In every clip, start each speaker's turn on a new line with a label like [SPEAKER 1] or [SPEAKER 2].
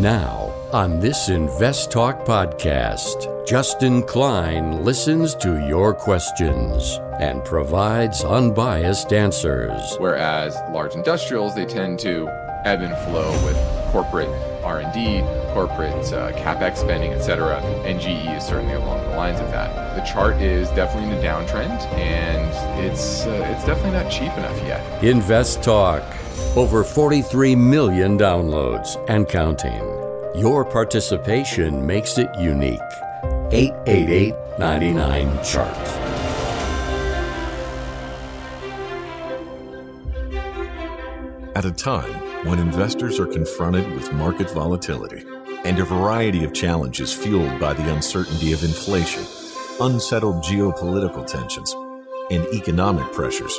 [SPEAKER 1] Now, on this Invest Talk podcast, Justin Klein listens to your questions and provides unbiased answers.
[SPEAKER 2] Whereas large industrials, they tend to ebb and flow with corporate R&D, corporate uh, capex spending, etc. And GE is certainly along the lines of that. The chart is definitely in a downtrend, and it's uh, it's definitely not cheap enough yet.
[SPEAKER 1] Invest Talk, over 43 million downloads and counting. Your participation makes it unique. 888 99 Chart.
[SPEAKER 3] At a time when investors are confronted with market volatility and a variety of challenges fueled by the uncertainty of inflation, unsettled geopolitical tensions, and economic pressures,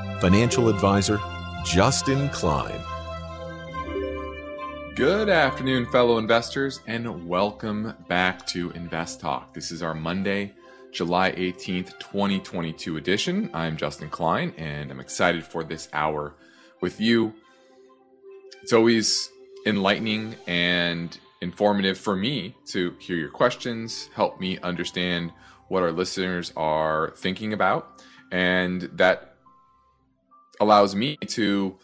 [SPEAKER 3] Financial Advisor, Justin Klein.
[SPEAKER 2] Good afternoon, fellow investors, and welcome back to Invest Talk. This is our Monday, July 18th, 2022 edition. I'm Justin Klein, and I'm excited for this hour with you. It's always enlightening and informative for me to hear your questions, help me understand what our listeners are thinking about, and that allows me to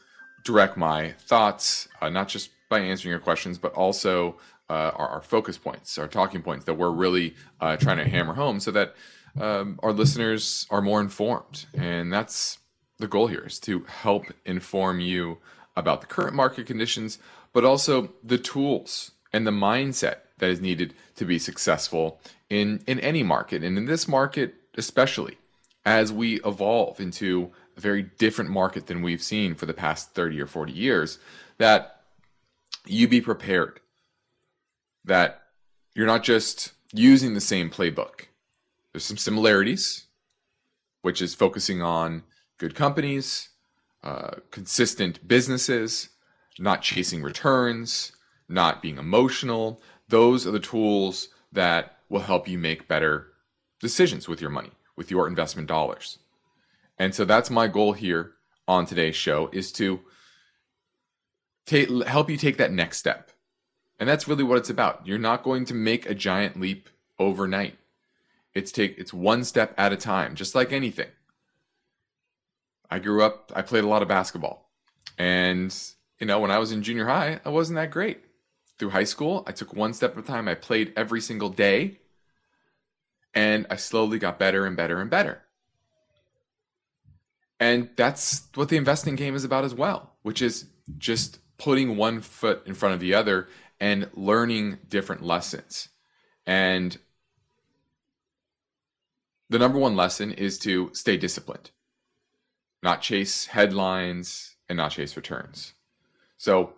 [SPEAKER 2] direct my thoughts, uh, not just by answering your questions, but also uh, our, our, focus points, our talking points that we're really uh, trying to hammer home so that um, our listeners are more informed. And that's the goal here is to help inform you about the current market conditions, but also the tools and the mindset that is needed to be successful in, in any market. And in this market, especially as we evolve into a very different market than we've seen for the past 30 or 40 years, that you be prepared that you're not just using the same playbook. There's some similarities, which is focusing on good companies, uh, consistent businesses, not chasing returns, not being emotional. Those are the tools that will help you make better decisions with your money, with your investment dollars. And so that's my goal here on today's show is to help you take that next step. And that's really what it's about. You're not going to make a giant leap overnight. It's take it's one step at a time, just like anything. I grew up, I played a lot of basketball. And you know, when I was in junior high, I wasn't that great. Through high school, I took one step at a time. I played every single day. And I slowly got better and better and better. And that's what the investing game is about as well, which is just putting one foot in front of the other and learning different lessons. And the number one lesson is to stay disciplined, not chase headlines and not chase returns. So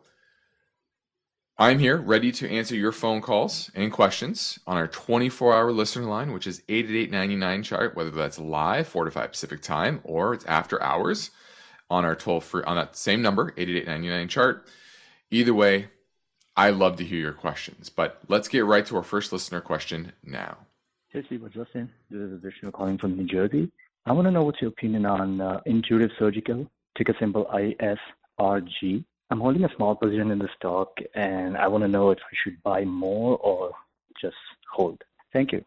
[SPEAKER 2] I'm here ready to answer your phone calls and questions on our 24 hour listener line, which is 888 chart, whether that's live, 4 to 5 Pacific time, or it's after hours on our toll free on that same number, 8899 chart. Either way, I love to hear your questions. But let's get right to our first listener question now.
[SPEAKER 4] Hey, Steve Justin. This is Vishnu calling from New Jersey. I want to know what's your opinion on uh, Intuitive Surgical, ticker symbol ISRG. I'm holding a small position in the stock, and I want to know if I should buy more or just hold. Thank you.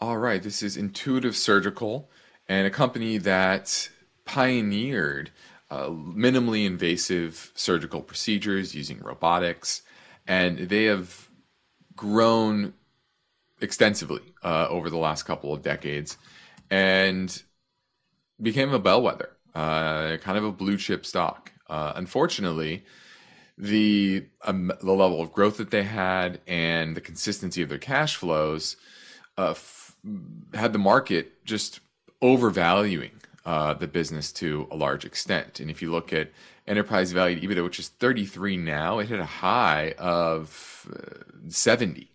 [SPEAKER 2] All right. This is Intuitive Surgical, and a company that pioneered uh, minimally invasive surgical procedures using robotics, and they have grown extensively uh, over the last couple of decades and became a bellwether, uh, kind of a blue chip stock. Uh, unfortunately, the um, the level of growth that they had and the consistency of their cash flows uh, f- had the market just overvaluing uh, the business to a large extent. And if you look at enterprise value to EBITDA, which is 33 now. It hit a high of uh, 70.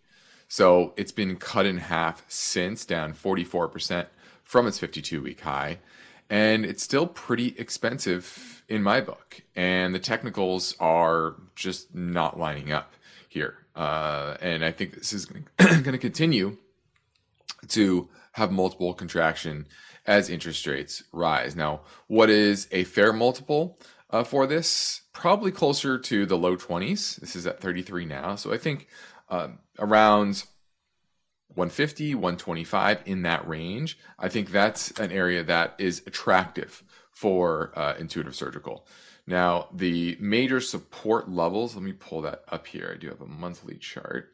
[SPEAKER 2] So it's been cut in half since, down 44% from its 52 week high. And it's still pretty expensive in my book. And the technicals are just not lining up here. Uh, and I think this is going to continue to have multiple contraction as interest rates rise. Now, what is a fair multiple uh, for this? Probably closer to the low 20s. This is at 33 now. So I think uh, around 150, 125 in that range. I think that's an area that is attractive for uh, intuitive surgical. Now, the major support levels, let me pull that up here. I do have a monthly chart.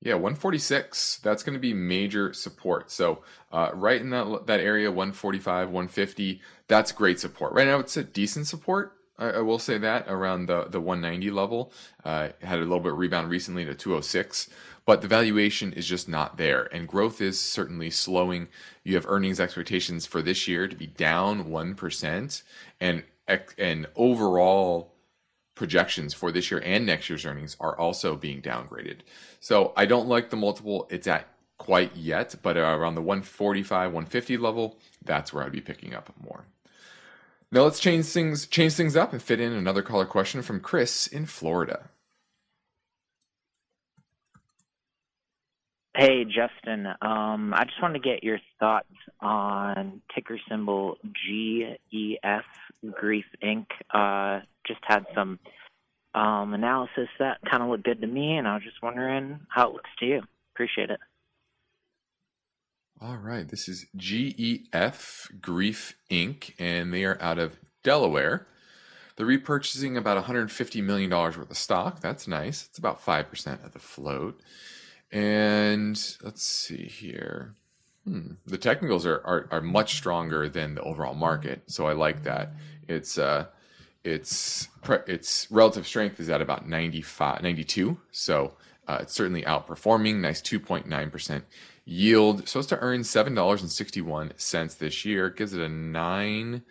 [SPEAKER 2] Yeah, 146. That's going to be major support. So uh, right in that that area, 145, 150. That's great support. Right now, it's a decent support. I, I will say that around the the 190 level. Uh, had a little bit rebound recently to 206, but the valuation is just not there, and growth is certainly slowing. You have earnings expectations for this year to be down one percent, and and overall projections for this year and next year's earnings are also being downgraded. So I don't like the multiple it's at quite yet, but around the 145, 150 level, that's where I'd be picking up more. Now let's change things change things up and fit in another caller question from Chris in Florida.
[SPEAKER 5] Hey Justin, um, I just wanted to get your thoughts on ticker symbol GEF Greif Inc. Uh, just had some um, analysis that kind of looked good to me, and I was just wondering how it looks to you. Appreciate it.
[SPEAKER 2] All right, this is GEF Greif Inc., and they are out of Delaware. They're repurchasing about $150 million worth of stock. That's nice. It's about 5% of the float. And let's see here. Hmm. The technicals are, are, are much stronger than the overall market, so I like that. It's uh, its its relative strength is at about 95, 92, so uh, it's certainly outperforming. Nice 2.9 percent yield. Supposed to earn seven dollars and sixty one cents this year. Gives it a nine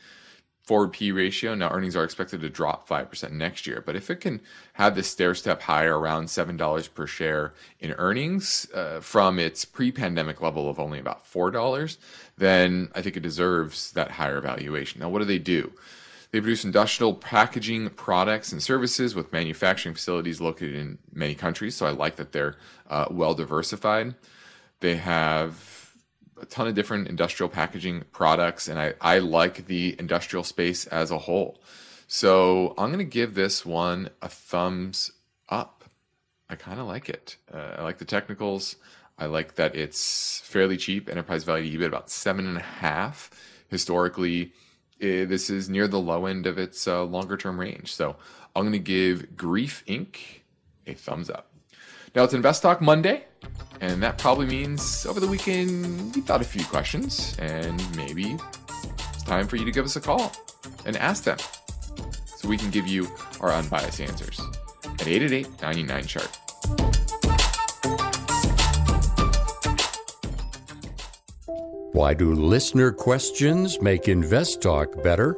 [SPEAKER 2] forward P ratio. Now earnings are expected to drop 5% next year, but if it can have this stair step higher around $7 per share in earnings uh, from its pre-pandemic level of only about $4, then I think it deserves that higher valuation. Now what do they do? They produce industrial packaging products and services with manufacturing facilities located in many countries, so I like that they're uh, well diversified. They have a ton of different industrial packaging products, and I, I like the industrial space as a whole. So I'm going to give this one a thumbs up. I kind of like it. Uh, I like the technicals. I like that it's fairly cheap. Enterprise value EBIT about seven and a half. Historically, uh, this is near the low end of its uh, longer term range. So I'm going to give Greif Inc. a thumbs up. Now it's Invest Talk Monday, and that probably means over the weekend you thought a few questions, and maybe it's time for you to give us a call and ask them so we can give you our unbiased answers at 888 99 chart.
[SPEAKER 1] Why do listener questions make Invest Talk better?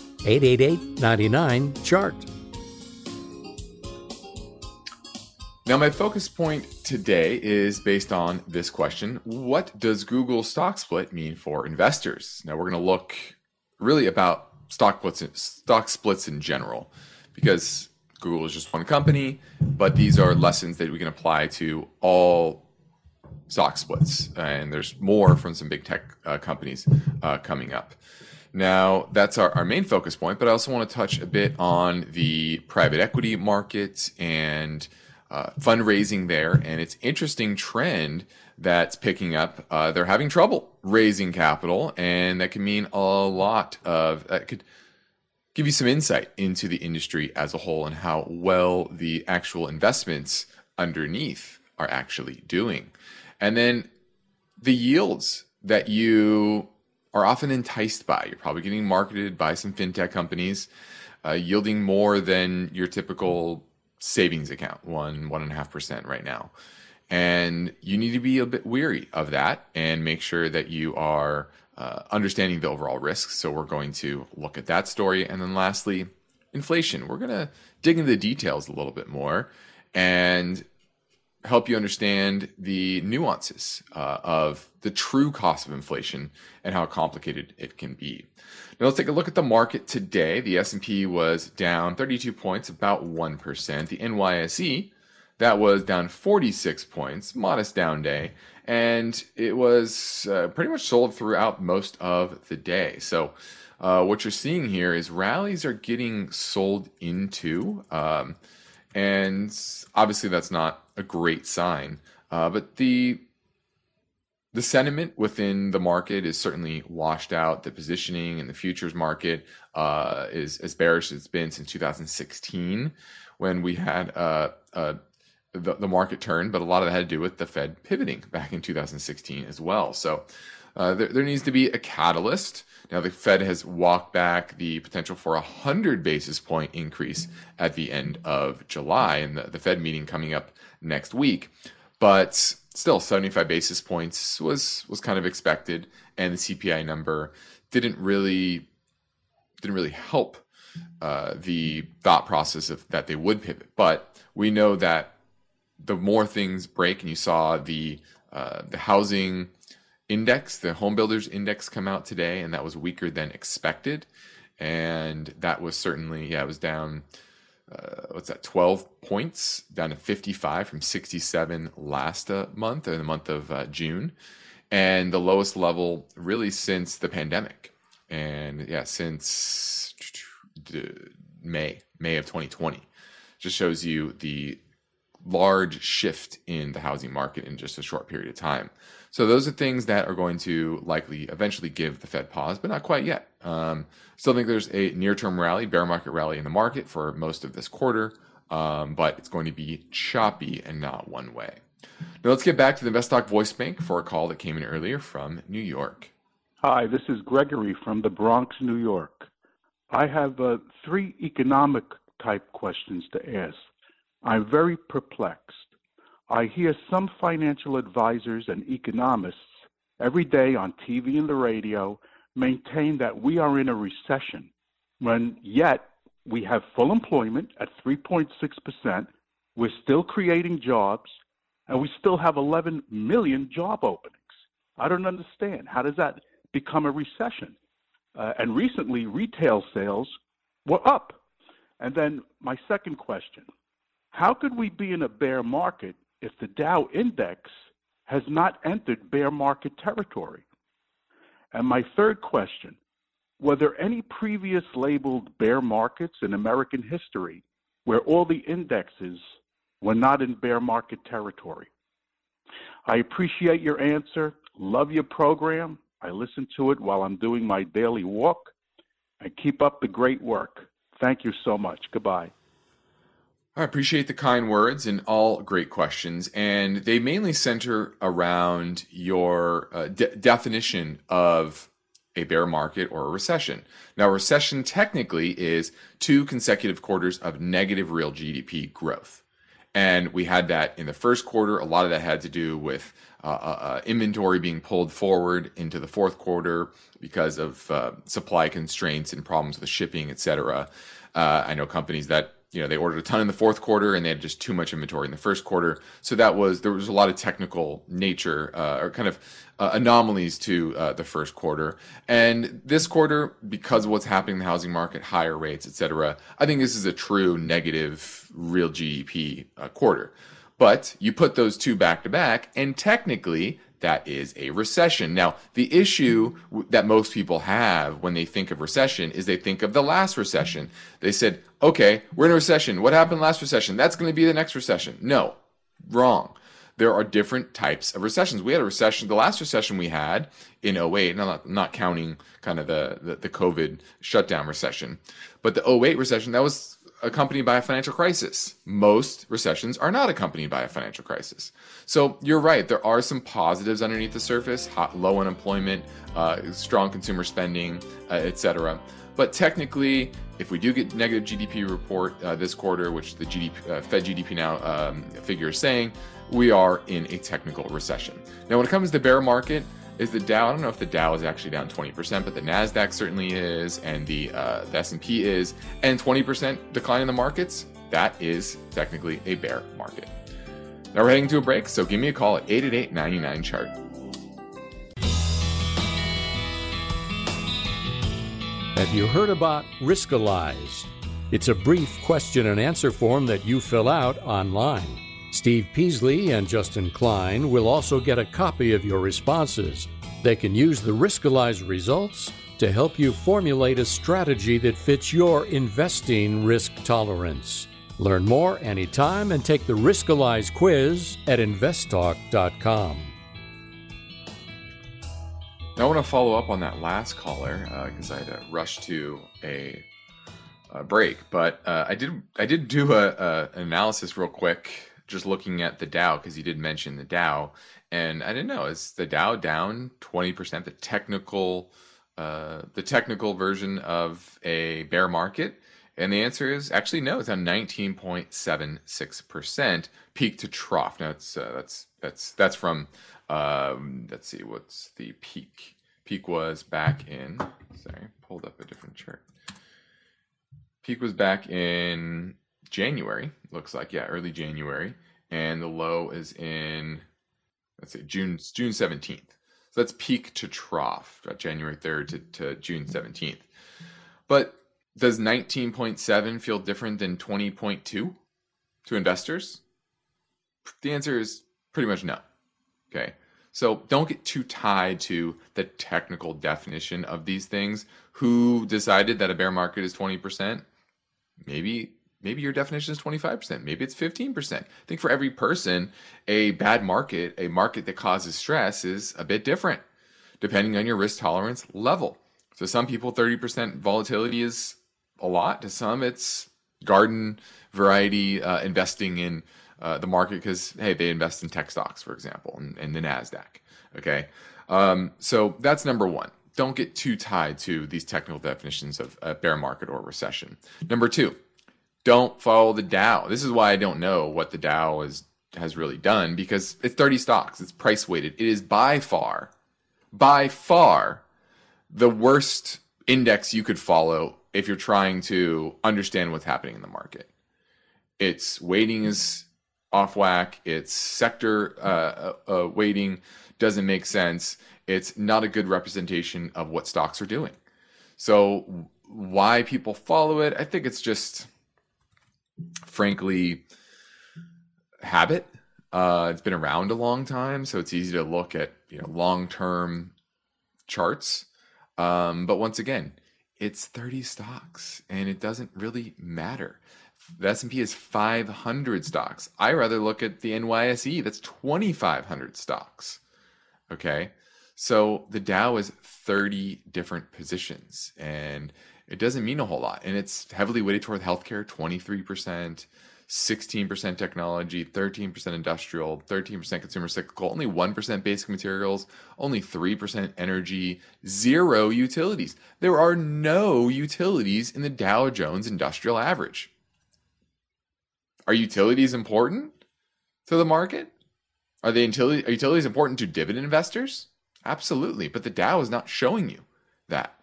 [SPEAKER 1] 888 99 Chart.
[SPEAKER 2] Now, my focus point today is based on this question What does Google stock split mean for investors? Now, we're going to look really about stock splits, stock splits in general because Google is just one company, but these are lessons that we can apply to all stock splits. And there's more from some big tech uh, companies uh, coming up. Now, that's our, our main focus point, but I also want to touch a bit on the private equity markets and uh, fundraising there. And it's interesting trend that's picking up. Uh, they're having trouble raising capital, and that can mean a lot of that could give you some insight into the industry as a whole and how well the actual investments underneath are actually doing. And then the yields that you are often enticed by. You're probably getting marketed by some fintech companies, uh, yielding more than your typical savings account, one one and a half percent right now. And you need to be a bit weary of that and make sure that you are uh, understanding the overall risks. So we're going to look at that story. And then lastly, inflation. We're going to dig into the details a little bit more and help you understand the nuances uh, of the true cost of inflation and how complicated it can be. Now let's take a look at the market today. The S&P was down 32 points, about 1%. The NYSE that was down 46 points, modest down day and it was uh, pretty much sold throughout most of the day. So, uh, what you're seeing here is rallies are getting sold into, um, and obviously that's not a great sign. Uh, but the the sentiment within the market is certainly washed out. The positioning in the futures market uh, is as bearish as it's been since 2016, when we had a, a the, the market turned, but a lot of that had to do with the Fed pivoting back in 2016 as well. So uh, there, there, needs to be a catalyst. Now, the Fed has walked back the potential for a 100 basis point increase at the end of July, and the, the Fed meeting coming up next week. But still, 75 basis points was was kind of expected, and the CPI number didn't really didn't really help uh, the thought process of that they would pivot. But we know that the more things break, and you saw the uh, the housing index, the home builders index come out today, and that was weaker than expected, and that was certainly yeah, it was down. Uh, what's that? Twelve points down to fifty-five from sixty-seven last uh, month, in the month of uh, June, and the lowest level really since the pandemic, and yeah, since May May of 2020. Just shows you the large shift in the housing market in just a short period of time. So those are things that are going to likely eventually give the Fed pause, but not quite yet. Um, still think there's a near-term rally, bear market rally in the market for most of this quarter, um, but it's going to be choppy and not one way. Now let's get back to the Invest Voice Bank for a call that came in earlier from New York.
[SPEAKER 6] Hi, this is Gregory from the Bronx, New York. I have uh, three economic type questions to ask. I'm very perplexed. I hear some financial advisors and economists every day on TV and the radio maintain that we are in a recession, when yet we have full employment at 3.6%, we're still creating jobs, and we still have 11 million job openings. I don't understand. How does that become a recession? Uh, and recently, retail sales were up. And then my second question how could we be in a bear market if the Dow index has not entered bear market territory? And my third question were there any previous labeled bear markets in American history where all the indexes were not in bear market territory? I appreciate your answer. Love your program. I listen to it while I'm doing my daily walk. And keep up the great work. Thank you so much. Goodbye.
[SPEAKER 2] I appreciate the kind words and all great questions, and they mainly center around your uh, de- definition of a bear market or a recession. Now, recession technically is two consecutive quarters of negative real GDP growth. And we had that in the first quarter. A lot of that had to do with uh, uh, uh inventory being pulled forward into the fourth quarter because of uh, supply constraints and problems with shipping, et cetera. Uh, I know companies that you know they ordered a ton in the fourth quarter and they had just too much inventory in the first quarter. So that was there was a lot of technical nature uh, or kind of uh, anomalies to uh, the first quarter. And this quarter because of what's happening in the housing market higher rates etc i think this is a true negative real gdp uh, quarter. But you put those two back to back and technically that is a recession. Now, the issue that most people have when they think of recession is they think of the last recession. They said, okay, we're in a recession. What happened last recession? That's going to be the next recession. No, wrong. There are different types of recessions. We had a recession, the last recession we had in 08, not, not counting kind of the, the, the COVID shutdown recession, but the 08 recession, that was accompanied by a financial crisis. Most recessions are not accompanied by a financial crisis. So you're right. There are some positives underneath the surface: hot, low unemployment, uh, strong consumer spending, uh, etc. But technically, if we do get negative GDP report uh, this quarter, which the GDP, uh, Fed GDP now um, figure is saying, we are in a technical recession. Now, when it comes to bear market, is the Dow. I don't know if the Dow is actually down 20%, but the Nasdaq certainly is, and the uh, the S&P is, and 20% decline in the markets. That is technically a bear market. Now we're heading to a break, so give me a call at 888 chart.
[SPEAKER 1] Have you heard about Riskalyze? It's a brief question and answer form that you fill out online. Steve Peasley and Justin Klein will also get a copy of your responses. They can use the Riskalyze results to help you formulate a strategy that fits your investing risk tolerance. Learn more anytime and take the Riskalyze quiz at investtalk.com.
[SPEAKER 2] Now, I want to follow up on that last caller because uh, I had to rush to a, a break, but uh, I did I did do a, a, an analysis real quick just looking at the Dow because you did mention the Dow, and I didn't know is the Dow down twenty percent? The technical, uh, the technical version of a bear market, and the answer is actually no. It's on nineteen point seven six percent peak to trough. Now it's uh, that's that's that's from um, let's see what's the peak. Peak was back in. Sorry, pulled up a different chart. Peak was back in January, looks like, yeah, early January. And the low is in, let's say June, June 17th. So that's peak to trough, uh, January 3rd to, to June 17th. But does 19.7 feel different than 20.2 to investors? The answer is pretty much no. Okay. So don't get too tied to the technical definition of these things. Who decided that a bear market is 20%? Maybe maybe your definition is 25%, maybe it's 15%. I think for every person, a bad market, a market that causes stress is a bit different depending on your risk tolerance level. So some people 30% volatility is a lot, to some it's garden variety uh, investing in uh, the market because hey, they invest in tech stocks, for example, and, and the Nasdaq. Okay, um, so that's number one. Don't get too tied to these technical definitions of a bear market or recession. Number two, don't follow the Dow. This is why I don't know what the Dow is has really done because it's 30 stocks. It's price weighted. It is by far, by far, the worst index you could follow if you're trying to understand what's happening in the market. Its weighting is off whack. Its sector uh, uh, uh weighting doesn't make sense. It's not a good representation of what stocks are doing. So why people follow it? I think it's just frankly habit. Uh, it's been around a long time, so it's easy to look at you know long term charts. Um, but once again, it's 30 stocks, and it doesn't really matter. The S&P is 500 stocks. I rather look at the NYSE. That's 2,500 stocks. Okay, so the Dow is 30 different positions, and it doesn't mean a whole lot. And it's heavily weighted toward healthcare, 23%, 16% technology, 13% industrial, 13% consumer cyclical, only 1% basic materials, only 3% energy, zero utilities. There are no utilities in the Dow Jones Industrial Average. Are utilities important to the market? Are the utility, are utilities important to dividend investors? Absolutely, but the Dow is not showing you that.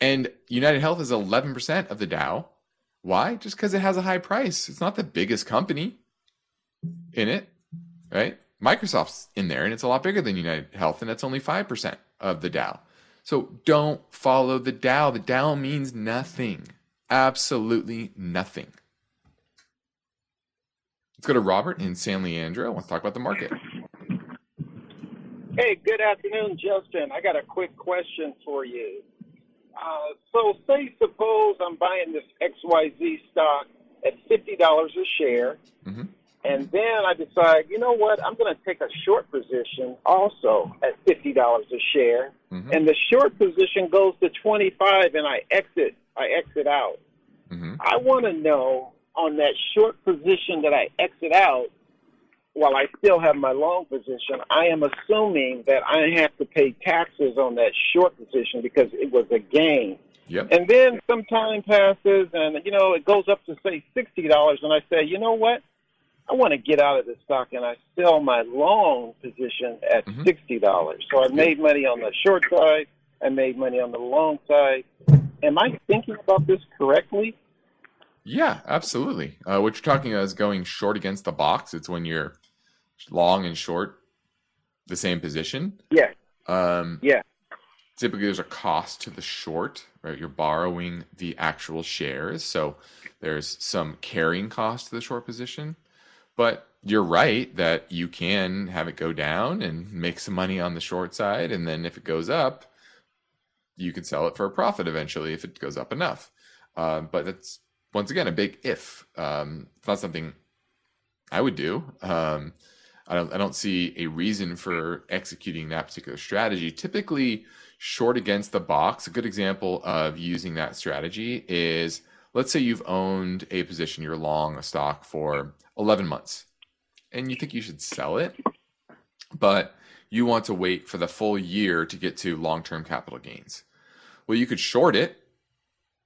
[SPEAKER 2] And United Health is 11% of the Dow. Why? Just because it has a high price. It's not the biggest company in it, right? Microsoft's in there and it's a lot bigger than United Health and that's only 5% of the Dow. So don't follow the Dow. The Dow means nothing. Absolutely nothing. Let's go to Robert in San Leandro. To talk about the market.
[SPEAKER 7] Hey, good afternoon, Justin. I got a quick question for you. Uh, so, say, suppose I'm buying this XYZ stock at $50 a share,
[SPEAKER 2] mm-hmm.
[SPEAKER 7] and then I decide, you know what, I'm going to take a short position also at $50 a share,
[SPEAKER 2] mm-hmm.
[SPEAKER 7] and the short position goes to 25 and I exit, I exit out.
[SPEAKER 2] Mm-hmm.
[SPEAKER 7] I want to know on that short position that I exit out, while I still have my long position, I am assuming that I have to pay taxes on that short position because it was a gain.
[SPEAKER 2] Yep.
[SPEAKER 7] And then some time passes, and you know it goes up to say sixty dollars, and I say, you know what? I want to get out of the stock, and I sell my long position at
[SPEAKER 2] Mhm.
[SPEAKER 7] sixty dollars. So I made money on the short side. I made money on the long side. Am I thinking about this correctly?
[SPEAKER 2] Yeah, absolutely. Uh, what you're talking about is going short against the box. It's when you're long and short the same position.
[SPEAKER 7] Yeah.
[SPEAKER 2] Um,
[SPEAKER 7] Yeah.
[SPEAKER 2] typically, there's a cost to the short, right? You're borrowing the actual shares, so there's some carrying cost to the short position. But you're right that you can have it go down and make some money on the short side, and then if it goes up, you could sell it for a profit eventually if it goes up enough. Uh, but that's once again a big if. Um, it's not something I would do. Um, I don't. I don't see a reason for executing that particular strategy. Typically, short against the box. A good example of using that strategy is, let's say you've owned a position, you're long a stock for 11 months, and you think you should sell it, but you want to wait for the full year to get to long-term capital gains. Well, you could short it,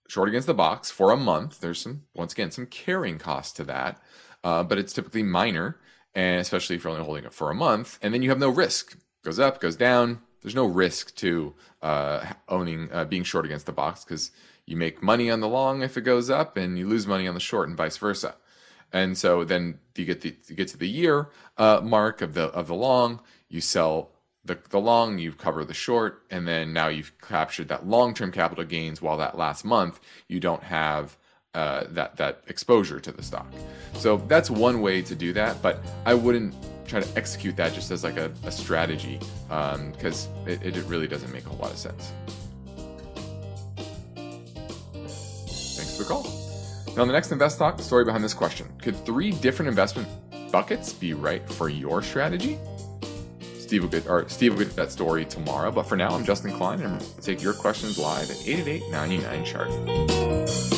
[SPEAKER 2] short against the box for a month. There's some, once again, some carrying cost to that, uh, but it's typically minor, and especially if you're only holding it for a month, and then you have no risk. Goes up, goes down. There's no risk to uh, owning, uh, being short against the box because you make money on the long if it goes up, and you lose money on the short, and vice versa. And so then you get the you get to the year uh, mark of the of the long. You sell the the long, you cover the short, and then now you've captured that long term capital gains. While that last month you don't have uh, that that exposure to the stock. So that's one way to do that. But I wouldn't try to execute that just as like a, a strategy because it, it really doesn't make a lot of sense. Thanks for the call. Now, the next Invest Talk, story behind this question Could three different investment buckets be right for your strategy? Steve will get, or Steve will get that story tomorrow. But for now, I'm Justin Klein, and I'm take your questions live at 888 99 chart.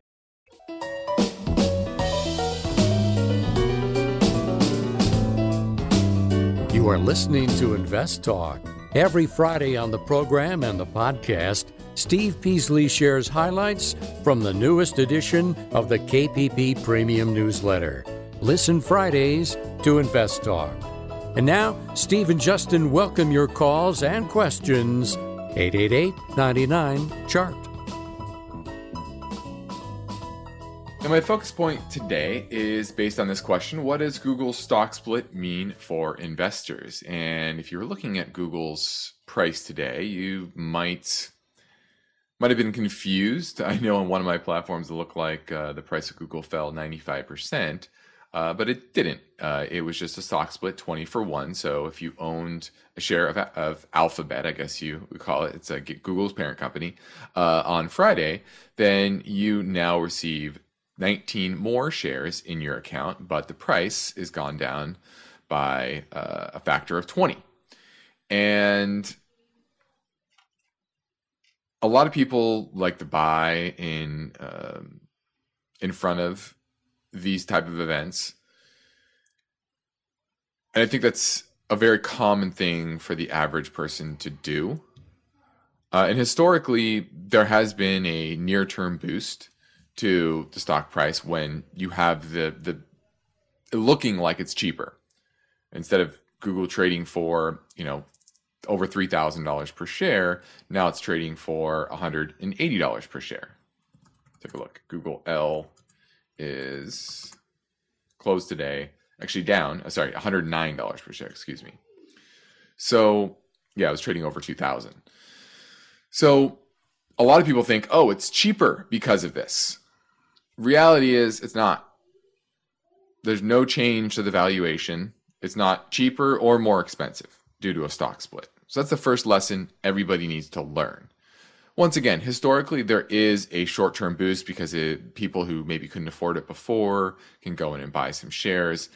[SPEAKER 1] You are listening to Invest Talk. Every Friday on the program and the podcast, Steve Peasley shares highlights from the newest edition of the KPP Premium Newsletter. Listen Fridays to Invest Talk. And now, Steve and Justin welcome your calls and questions. 888 99 Chart.
[SPEAKER 2] And my focus point today is based on this question What does Google's stock split mean for investors? And if you're looking at Google's price today, you might might have been confused. I know on one of my platforms it looked like uh, the price of Google fell 95%, uh, but it didn't. Uh, it was just a stock split 20 for 1. So if you owned a share of, of Alphabet, I guess you would call it, it's Google's parent company, uh, on Friday, then you now receive 19 more shares in your account, but the price is gone down by uh, a factor of 20. And a lot of people like to buy in um, in front of these type of events. And I think that's a very common thing for the average person to do. Uh, and historically, there has been a near term boost to the stock price when you have the the looking like it's cheaper instead of Google trading for you know over three thousand dollars per share. Now it's trading for one hundred and eighty dollars per share. Take a look. Google L is closed today, actually down. Uh, sorry, one hundred nine dollars per share. Excuse me. So yeah, it was trading over two thousand. So a lot of people think, oh, it's cheaper because of this. Reality is, it's not. There's no change to the valuation. It's not cheaper or more expensive due to a stock split. So that's the first lesson everybody needs to learn. Once again, historically, there is a short term boost because it, people who maybe couldn't afford it before can go in and buy some shares.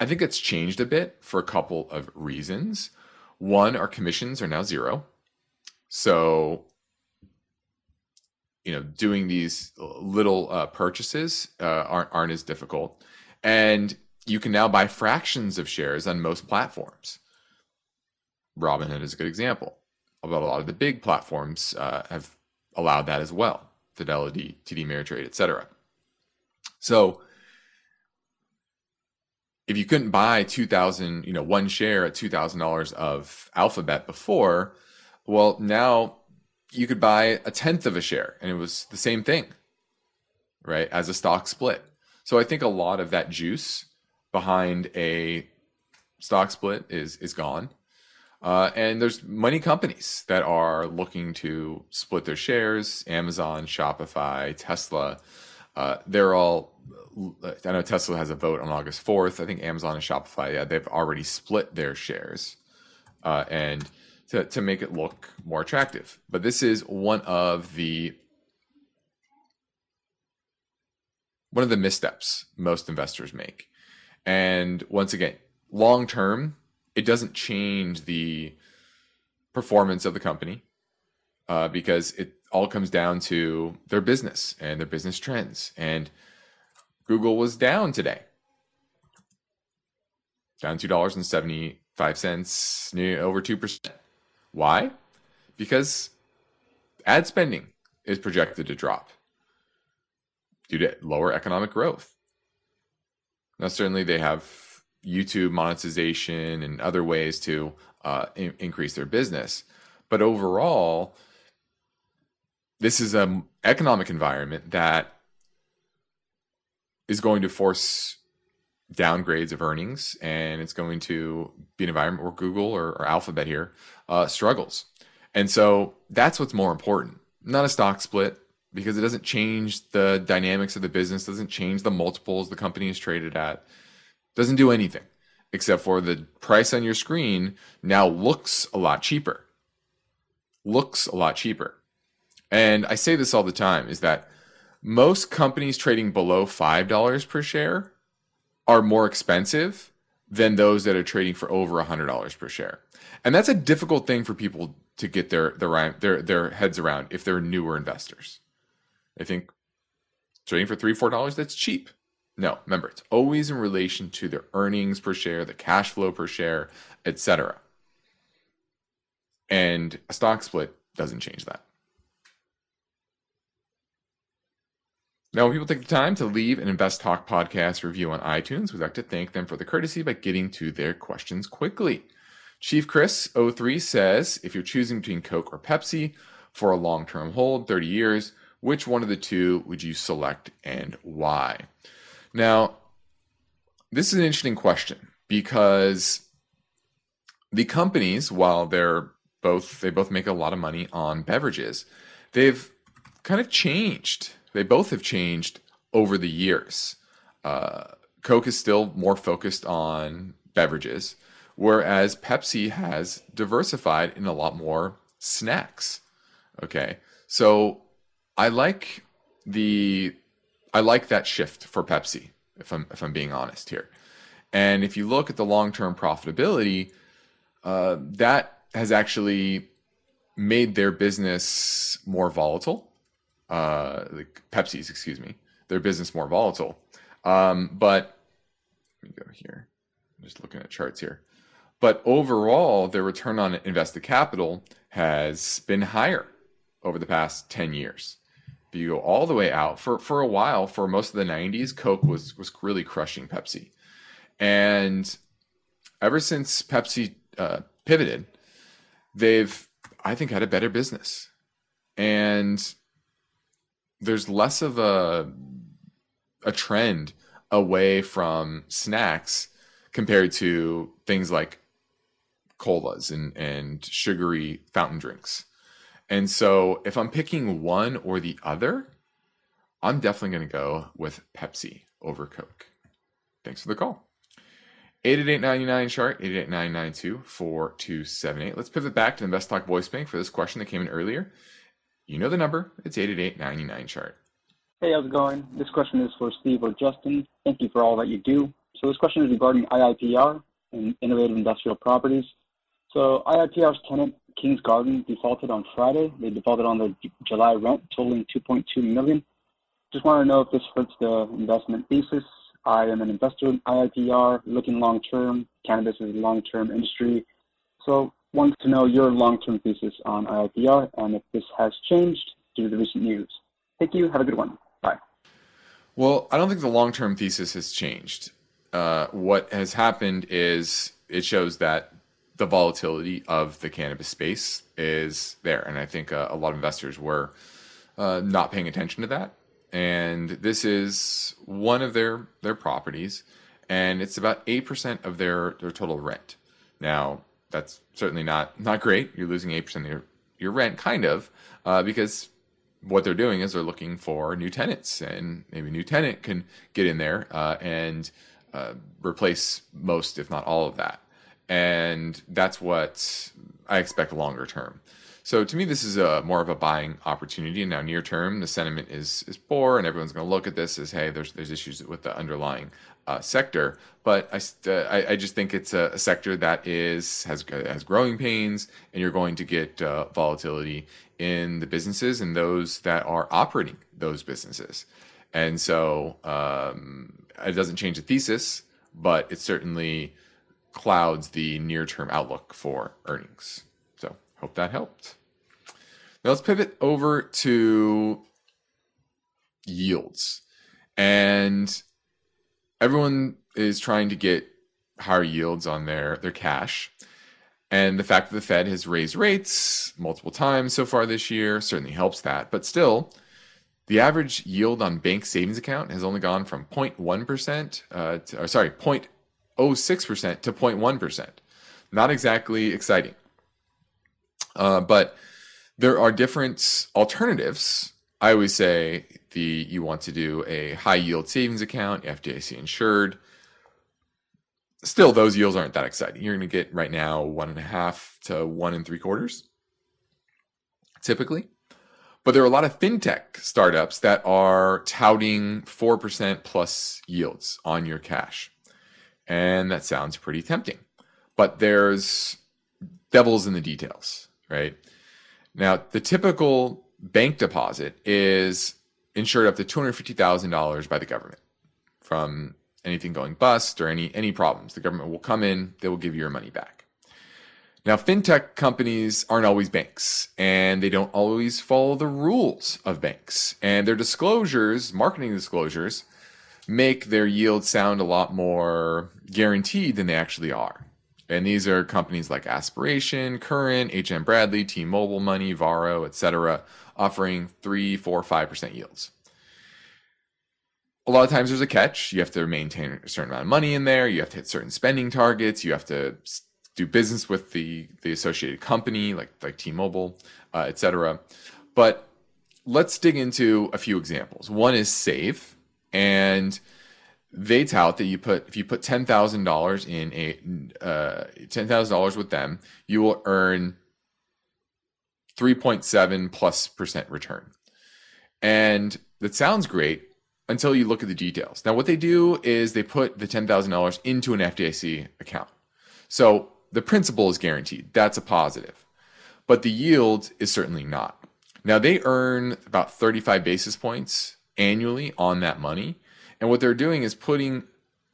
[SPEAKER 2] I think it's changed a bit for a couple of reasons. One, our commissions are now zero. So you know doing these little uh, purchases uh, aren't aren't as difficult, and you can now buy fractions of shares on most platforms. Robinhood is a good example. Although a lot of the big platforms uh, have allowed that as well, Fidelity, TD Ameritrade, etc. So if you couldn't buy 2000 you know one share at $2000 of alphabet before well now you could buy a tenth of a share and it was the same thing, right? As a stock split. So I think a lot of that juice behind a stock split is is gone. Uh, and there's many companies that are looking to split their shares Amazon, Shopify, Tesla. uh, they're all. I know Tesla has a vote on August 4th. I think Amazon and Shopify, yeah, they've already split their shares, uh, and to to make it look more attractive. But this is one of the one of the missteps most investors make. And once again, long term, it doesn't change the performance of the company uh, because it all comes down to their business and their business trends. And Google was down today, down two dollars and seventy five cents, over two percent. Why? Because ad spending is projected to drop due to lower economic growth. Now, certainly they have YouTube monetization and other ways to uh, in- increase their business, but overall, this is an economic environment that is going to force downgrades of earnings, and it's going to be an environment where Google or, or Alphabet here uh, struggles. And so that's what's more important, not a stock split, because it doesn't change the dynamics of the business, doesn't change the multiples the company is traded at, doesn't do anything except for the price on your screen now looks a lot cheaper. Looks a lot cheaper. And I say this all the time is that most companies trading below $5 per share are more expensive than those that are trading for over $100 per share. And that's a difficult thing for people to get their their their, their heads around if they're newer investors. I think trading for three, four dollars, that's cheap. No, remember, it's always in relation to their earnings per share, the cash flow per share, etc. And a stock split doesn't change that. Now, when people take the time to leave an Invest Talk podcast review on iTunes, we'd like to thank them for the courtesy by getting to their questions quickly. Chief Chris 03 says if you're choosing between Coke or Pepsi for a long term hold, 30 years, which one of the two would you select and why? Now, this is an interesting question because the companies, while they're both they both make a lot of money on beverages, they've kind of changed. They both have changed over the years. Uh, Coke is still more focused on beverages, whereas Pepsi has diversified in a lot more snacks. Okay, so I like the I like that shift for Pepsi if I'm if I'm being honest here. And if you look at the long term profitability, uh, that has actually made their business more volatile. Uh, Pepsi's, excuse me, their business more volatile. Um, but let me go here. I'm just looking at charts here. But overall, their return on invested capital has been higher over the past 10 years if you go all the way out for for a while for most of the 90s coke was was really crushing pepsi and ever since pepsi uh, pivoted they've i think had a better business and there's less of a a trend away from snacks compared to things like colas and and sugary fountain drinks and so if I'm picking one or the other, I'm definitely going to go with Pepsi over Coke. Thanks for the call. 888-99 chart 888-992-4278. Let's pivot back to the Invest Talk voice bank for this question that came in earlier. You know the number. It's 888-99 chart.
[SPEAKER 8] Hey, how's it going? This question is for Steve or Justin. Thank you for all that you do. So this question is regarding IIPR and innovative industrial properties. So IIPR's tenant Kings Garden defaulted on Friday. They defaulted on their July rent, totaling 2.2 million. Just want to know if this hurts the investment thesis. I am an investor in IIPR, looking long term. Cannabis is a long term industry. So, wanted to know your long term thesis on IIPR and if this has changed due to the recent news. Thank you. Have a good one. Bye.
[SPEAKER 2] Well, I don't think the long term thesis has changed. Uh, what has happened is it shows that the volatility of the cannabis space is there, and I think uh, a lot of investors were uh, not paying attention to that. And this is one of their their properties, and it's about eight percent of their their total rent. Now, that's certainly not not great. You're losing eight percent of your your rent, kind of, uh, because what they're doing is they're looking for new tenants, and maybe a new tenant can get in there uh, and uh, replace most, if not all, of that. And that's what I expect longer term. So to me, this is a more of a buying opportunity. And now near term, the sentiment is is poor, and everyone's going to look at this as, hey, there's there's issues with the underlying uh, sector. But I, uh, I, I just think it's a, a, sector that is has has growing pains, and you're going to get uh, volatility in the businesses and those that are operating those businesses. And so um, it doesn't change the thesis, but it certainly clouds the near term outlook for earnings. So hope that helped. Now let's pivot over to yields. And everyone is trying to get higher yields on their, their cash. And the fact that the Fed has raised rates multiple times so far this year certainly helps that. But still, the average yield on bank savings account has only gone from 0.1%, uh, to, or sorry, 0.06% to 0.1%. Not exactly exciting. Uh, but there are different alternatives. I always say the you want to do a high yield savings account, FDIC insured. Still, those yields aren't that exciting. You're going to get right now one and a half to one and three quarters, typically. But there are a lot of fintech startups that are touting 4% plus yields on your cash. And that sounds pretty tempting. But there's devils in the details, right? Now, the typical bank deposit is insured up to $250,000 by the government from anything going bust or any any problems. The government will come in, they will give you your money back. Now, fintech companies aren't always banks, and they don't always follow the rules of banks. And their disclosures, marketing disclosures, make their yield sound a lot more guaranteed than they actually are. And these are companies like Aspiration, Current, HM Bradley, T-Mobile Money, Varo, etc., offering three, four, five percent yields. A lot of times there's a catch. You have to maintain a certain amount of money in there. You have to hit certain spending targets. You have to do business with the the associated company, like like T-Mobile, uh, etc. But let's dig into a few examples. One is Save, and they tout that you put if you put ten thousand dollars in a uh, ten thousand dollars with them, you will earn three point seven plus percent return, and that sounds great until you look at the details. Now, what they do is they put the ten thousand dollars into an FDIC account, so the principal is guaranteed. That's a positive, but the yield is certainly not. Now they earn about thirty five basis points annually on that money and what they're doing is putting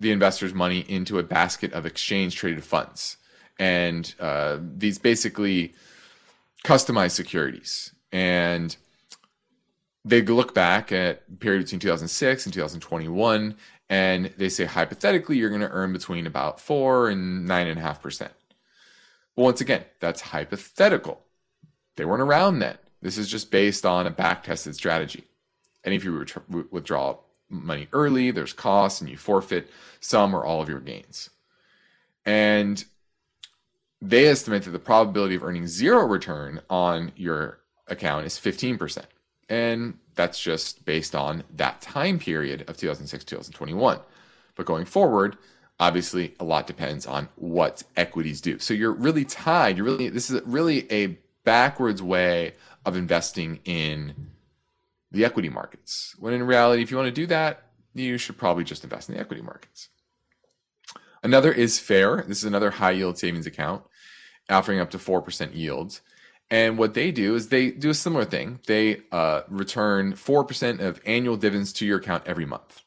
[SPEAKER 2] the investor's money into a basket of exchange traded funds. And uh, these basically customized securities. And they look back at the period between 2006 and 2021, and they say hypothetically you're going to earn between about four and nine and a half percent. But once again, that's hypothetical. They weren't around then. This is just based on a back tested strategy. And if you withdraw money early, there's costs, and you forfeit some or all of your gains. And they estimate that the probability of earning zero return on your account is 15%. And that's just based on that time period of 2006 2021. But going forward, obviously a lot depends on what equities do. So you're really tied. You're really this is really a backwards way of investing in the equity markets. When in reality, if you want to do that, you should probably just invest in the equity markets. Another is Fair. This is another high yield savings account offering up to 4% yields. And what they do is they do a similar thing. They uh, return 4% of annual dividends to your account every month.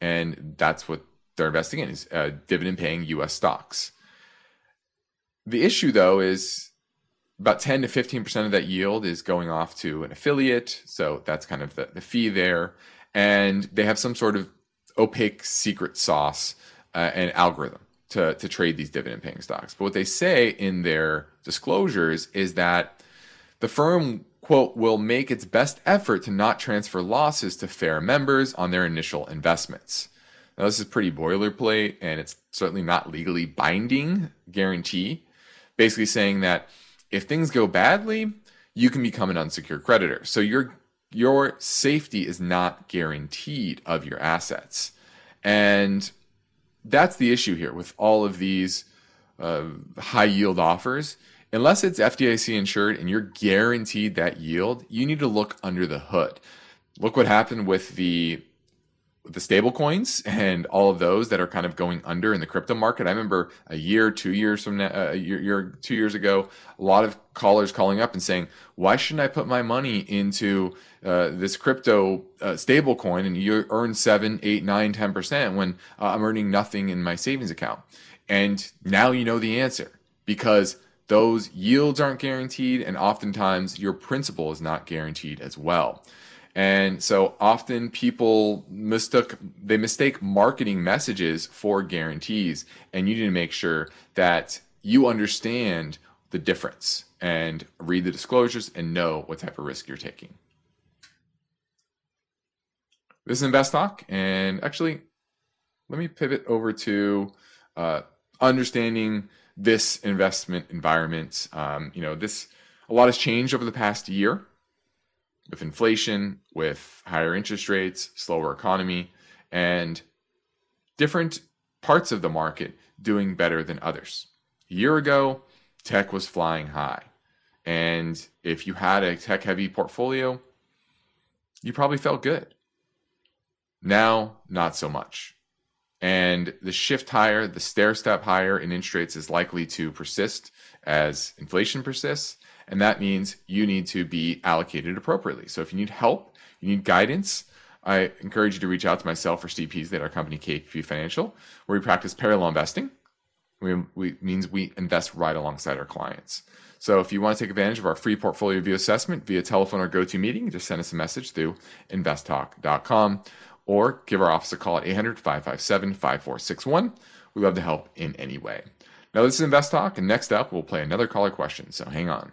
[SPEAKER 2] And that's what they're investing in is uh, dividend paying US stocks. The issue though is about 10 to 15% of that yield is going off to an affiliate. So that's kind of the, the fee there. And they have some sort of opaque secret sauce uh, and algorithm to, to trade these dividend paying stocks. But what they say in their disclosures is that the firm, quote, will make its best effort to not transfer losses to fair members on their initial investments. Now, this is pretty boilerplate and it's certainly not legally binding guarantee, basically saying that if things go badly, you can become an unsecured creditor. So you're your safety is not guaranteed of your assets. And that's the issue here with all of these uh, high yield offers. Unless it's FDIC insured and you're guaranteed that yield, you need to look under the hood. Look what happened with the the stable coins and all of those that are kind of going under in the crypto market. I remember a year, two years from now, uh, a year, year, two years ago, a lot of callers calling up and saying, "Why shouldn't I put my money into uh, this crypto uh, stable coin and you earn seven, eight, nine, ten percent when uh, I'm earning nothing in my savings account?" And now you know the answer because those yields aren't guaranteed, and oftentimes your principal is not guaranteed as well. And so often people mistook they mistake marketing messages for guarantees and you need to make sure that you understand the difference and read the disclosures and know what type of risk you're taking. This is Invest Talk, and actually, let me pivot over to uh, understanding this investment environment. Um, you know, this a lot has changed over the past year with inflation, with higher interest rates, slower economy, and different parts of the market doing better than others. A year ago, tech was flying high. And if you had a tech heavy portfolio, you probably felt good. Now, not so much. And the shift higher, the stair step higher in interest rates is likely to persist as inflation persists. And that means you need to be allocated appropriately. So if you need help, you need guidance, I encourage you to reach out to myself or Steve Peasley at our company KPP Financial, where we practice parallel investing. We, we means we invest right alongside our clients. So if you want to take advantage of our free portfolio view assessment via telephone or GoToMeeting, just send us a message through investtalk.com or give our office a call at 800 557 5461. We love to help in any way. Now, this is Invest Talk, and next up, we'll play another caller question, so hang on.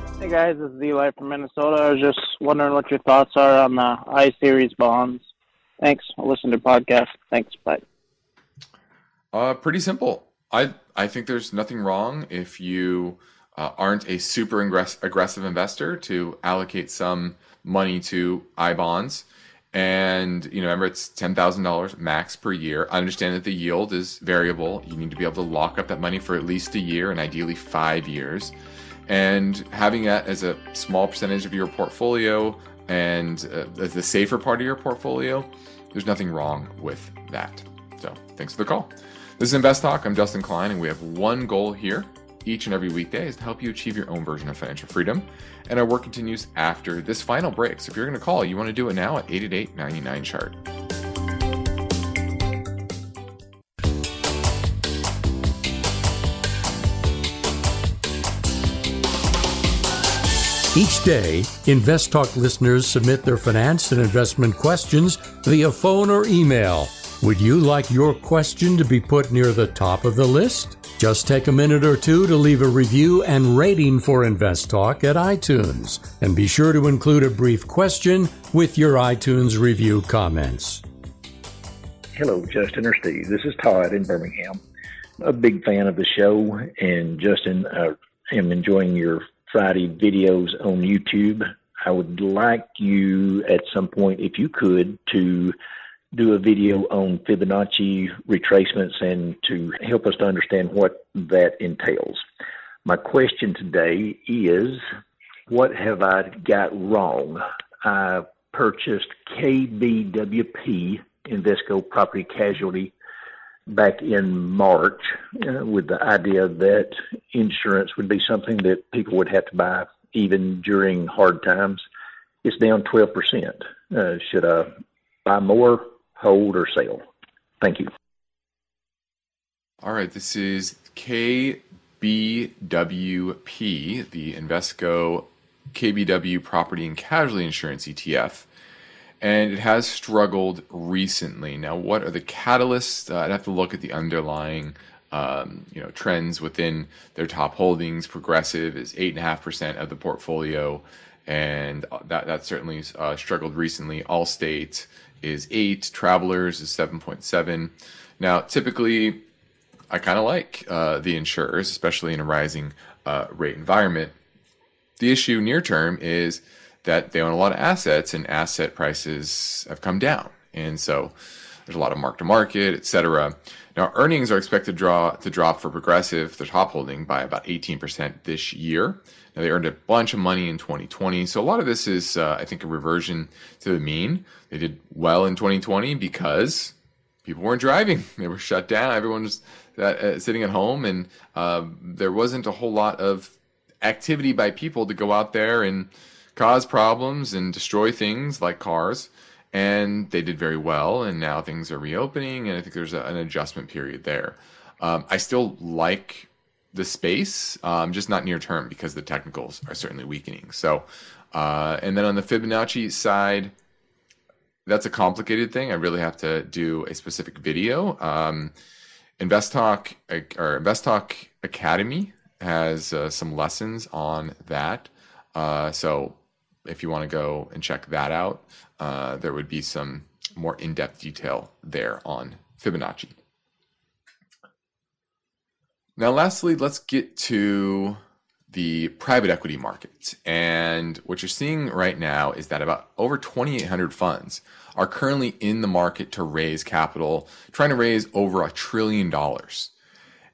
[SPEAKER 9] Hey guys, this is Eli from Minnesota. I was just wondering what your thoughts are on the I series bonds. Thanks. I'll listen to podcast. Thanks. Bye.
[SPEAKER 2] Uh, pretty simple. I I think there's nothing wrong if you uh, aren't a super aggress- aggressive investor to allocate some money to I bonds. And you know, remember it's ten thousand dollars max per year. I understand that the yield is variable. You need to be able to lock up that money for at least a year and ideally five years and having that as a small percentage of your portfolio and uh, the safer part of your portfolio, there's nothing wrong with that. So, thanks for the call. This is Invest Talk. I'm Justin Klein, and we have one goal here each and every weekday is to help you achieve your own version of financial freedom. And our work continues after this final break. So, if you're going to call, you want to do it now at 888 99 chart.
[SPEAKER 1] Each day, Invest Talk listeners submit their finance and investment questions via phone or email. Would you like your question to be put near the top of the list? Just take a minute or two to leave a review and rating for Invest Talk at iTunes. And be sure to include a brief question with your iTunes review comments.
[SPEAKER 10] Hello, Justin or Steve. This is Todd in Birmingham. A big fan of the show, and Justin, I am enjoying your Friday videos on YouTube. I would like you at some point, if you could, to do a video on Fibonacci retracements and to help us to understand what that entails. My question today is what have I got wrong? I purchased KBWP Invesco Property Casualty back in March uh, with the idea that insurance would be something that people would have to buy even during hard times. It's down 12%. Uh, should I buy more, hold, or sell? Thank you.
[SPEAKER 2] All right, this is KBWP, the Invesco KBW Property and Casualty Insurance ETF. And it has struggled recently. Now, what are the catalysts? Uh, I'd have to look at the underlying um, you know trends within their top holdings. Progressive is eight and a half percent of the portfolio, and that that certainly uh, struggled recently. Allstate is eight. Travelers is seven point seven. Now, typically, I kind of like uh, the insurers, especially in a rising uh, rate environment. The issue near term is that they own a lot of assets, and asset prices have come down, and so there's a lot of mark to market, et cetera. Now, earnings are expected to, draw, to drop for Progressive, the top holding, by about 18% this year. Now, they earned a bunch of money in 2020. So, a lot of this is, uh, I think, a reversion to the mean. They did well in 2020 because people weren't driving, they were shut down. Everyone was uh, sitting at home, and uh, there wasn't a whole lot of activity by people to go out there and cause problems and destroy things like cars and they did very well. And now things are reopening, and I think there's a, an adjustment period there. Um, I still like the space, um, just not near term because the technicals are certainly weakening. So, uh, and then on the Fibonacci side, that's a complicated thing. I really have to do a specific video. Um, InvestTalk or InvestTalk Academy has uh, some lessons on that. Uh, so if you want to go and check that out, uh, there would be some more in depth detail there on Fibonacci. Now, lastly, let's get to the private equity market. And what you're seeing right now is that about over 2,800 funds are currently in the market to raise capital, trying to raise over a trillion dollars.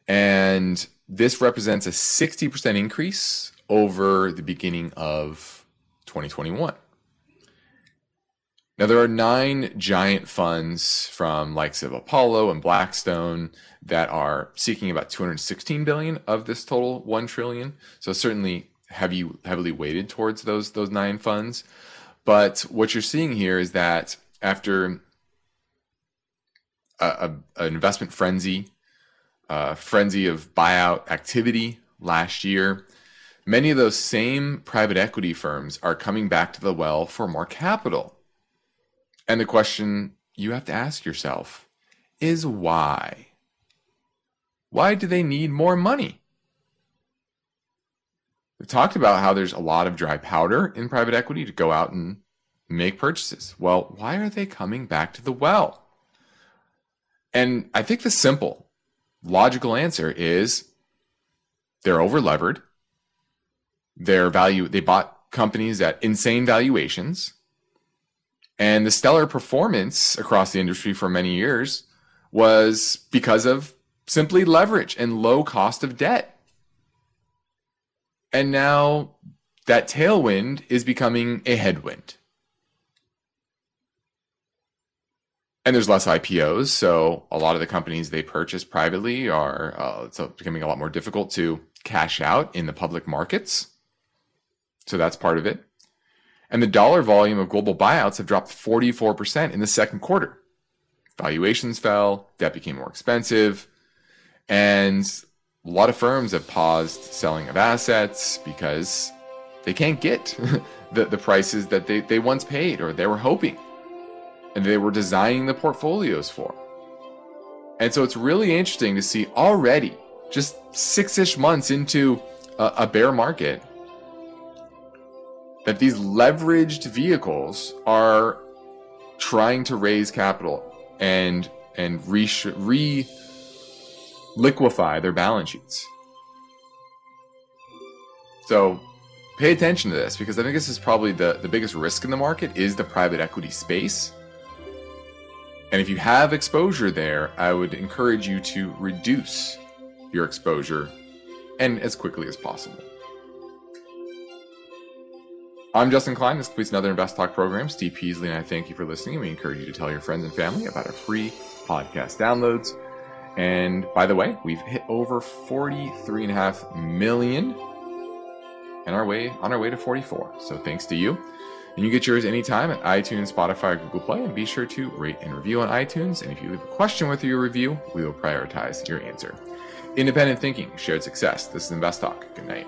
[SPEAKER 2] And this represents a 60% increase over the beginning of 2021. Now there are nine giant funds from likes of Apollo and Blackstone that are seeking about 216 billion of this total 1 trillion. So certainly heavy heavily weighted towards those those nine funds. But what you're seeing here is that after a, a, an investment frenzy, a frenzy of buyout activity last year, Many of those same private equity firms are coming back to the well for more capital. And the question you have to ask yourself is why? Why do they need more money? We've talked about how there's a lot of dry powder in private equity to go out and make purchases. Well, why are they coming back to the well? And I think the simple, logical answer is they're overlevered their value, they bought companies at insane valuations. And the stellar performance across the industry for many years was because of simply leverage and low cost of debt. And now that tailwind is becoming a headwind. And there's less IPOs, so a lot of the companies they purchase privately are uh, it's becoming a lot more difficult to cash out in the public markets. So that's part of it. And the dollar volume of global buyouts have dropped 44% in the second quarter. Valuations fell, debt became more expensive, and a lot of firms have paused selling of assets because they can't get the, the prices that they, they once paid or they were hoping and they were designing the portfolios for. And so it's really interesting to see already, just six ish months into a, a bear market, that these leveraged vehicles are trying to raise capital and and re, re liquefy their balance sheets. So pay attention to this because I think this is probably the, the biggest risk in the market is the private equity space. And if you have exposure there, I would encourage you to reduce your exposure and as quickly as possible. I'm Justin Klein. This completes another Invest Talk program. Steve Peasley and I thank you for listening. We encourage you to tell your friends and family about our free podcast downloads. And by the way, we've hit over 43 and a half million and our way on our way to 44. So thanks to you. And you get yours anytime at iTunes, Spotify, or Google Play. And be sure to rate and review on iTunes. And if you leave a question with your review, we will prioritize your answer. Independent thinking, shared success. This is Invest Talk. Good night.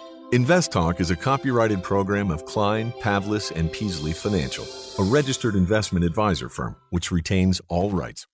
[SPEAKER 3] Invest Talk is a copyrighted program of Klein, Pavlis, and Peasley Financial, a registered investment advisor firm which retains all rights.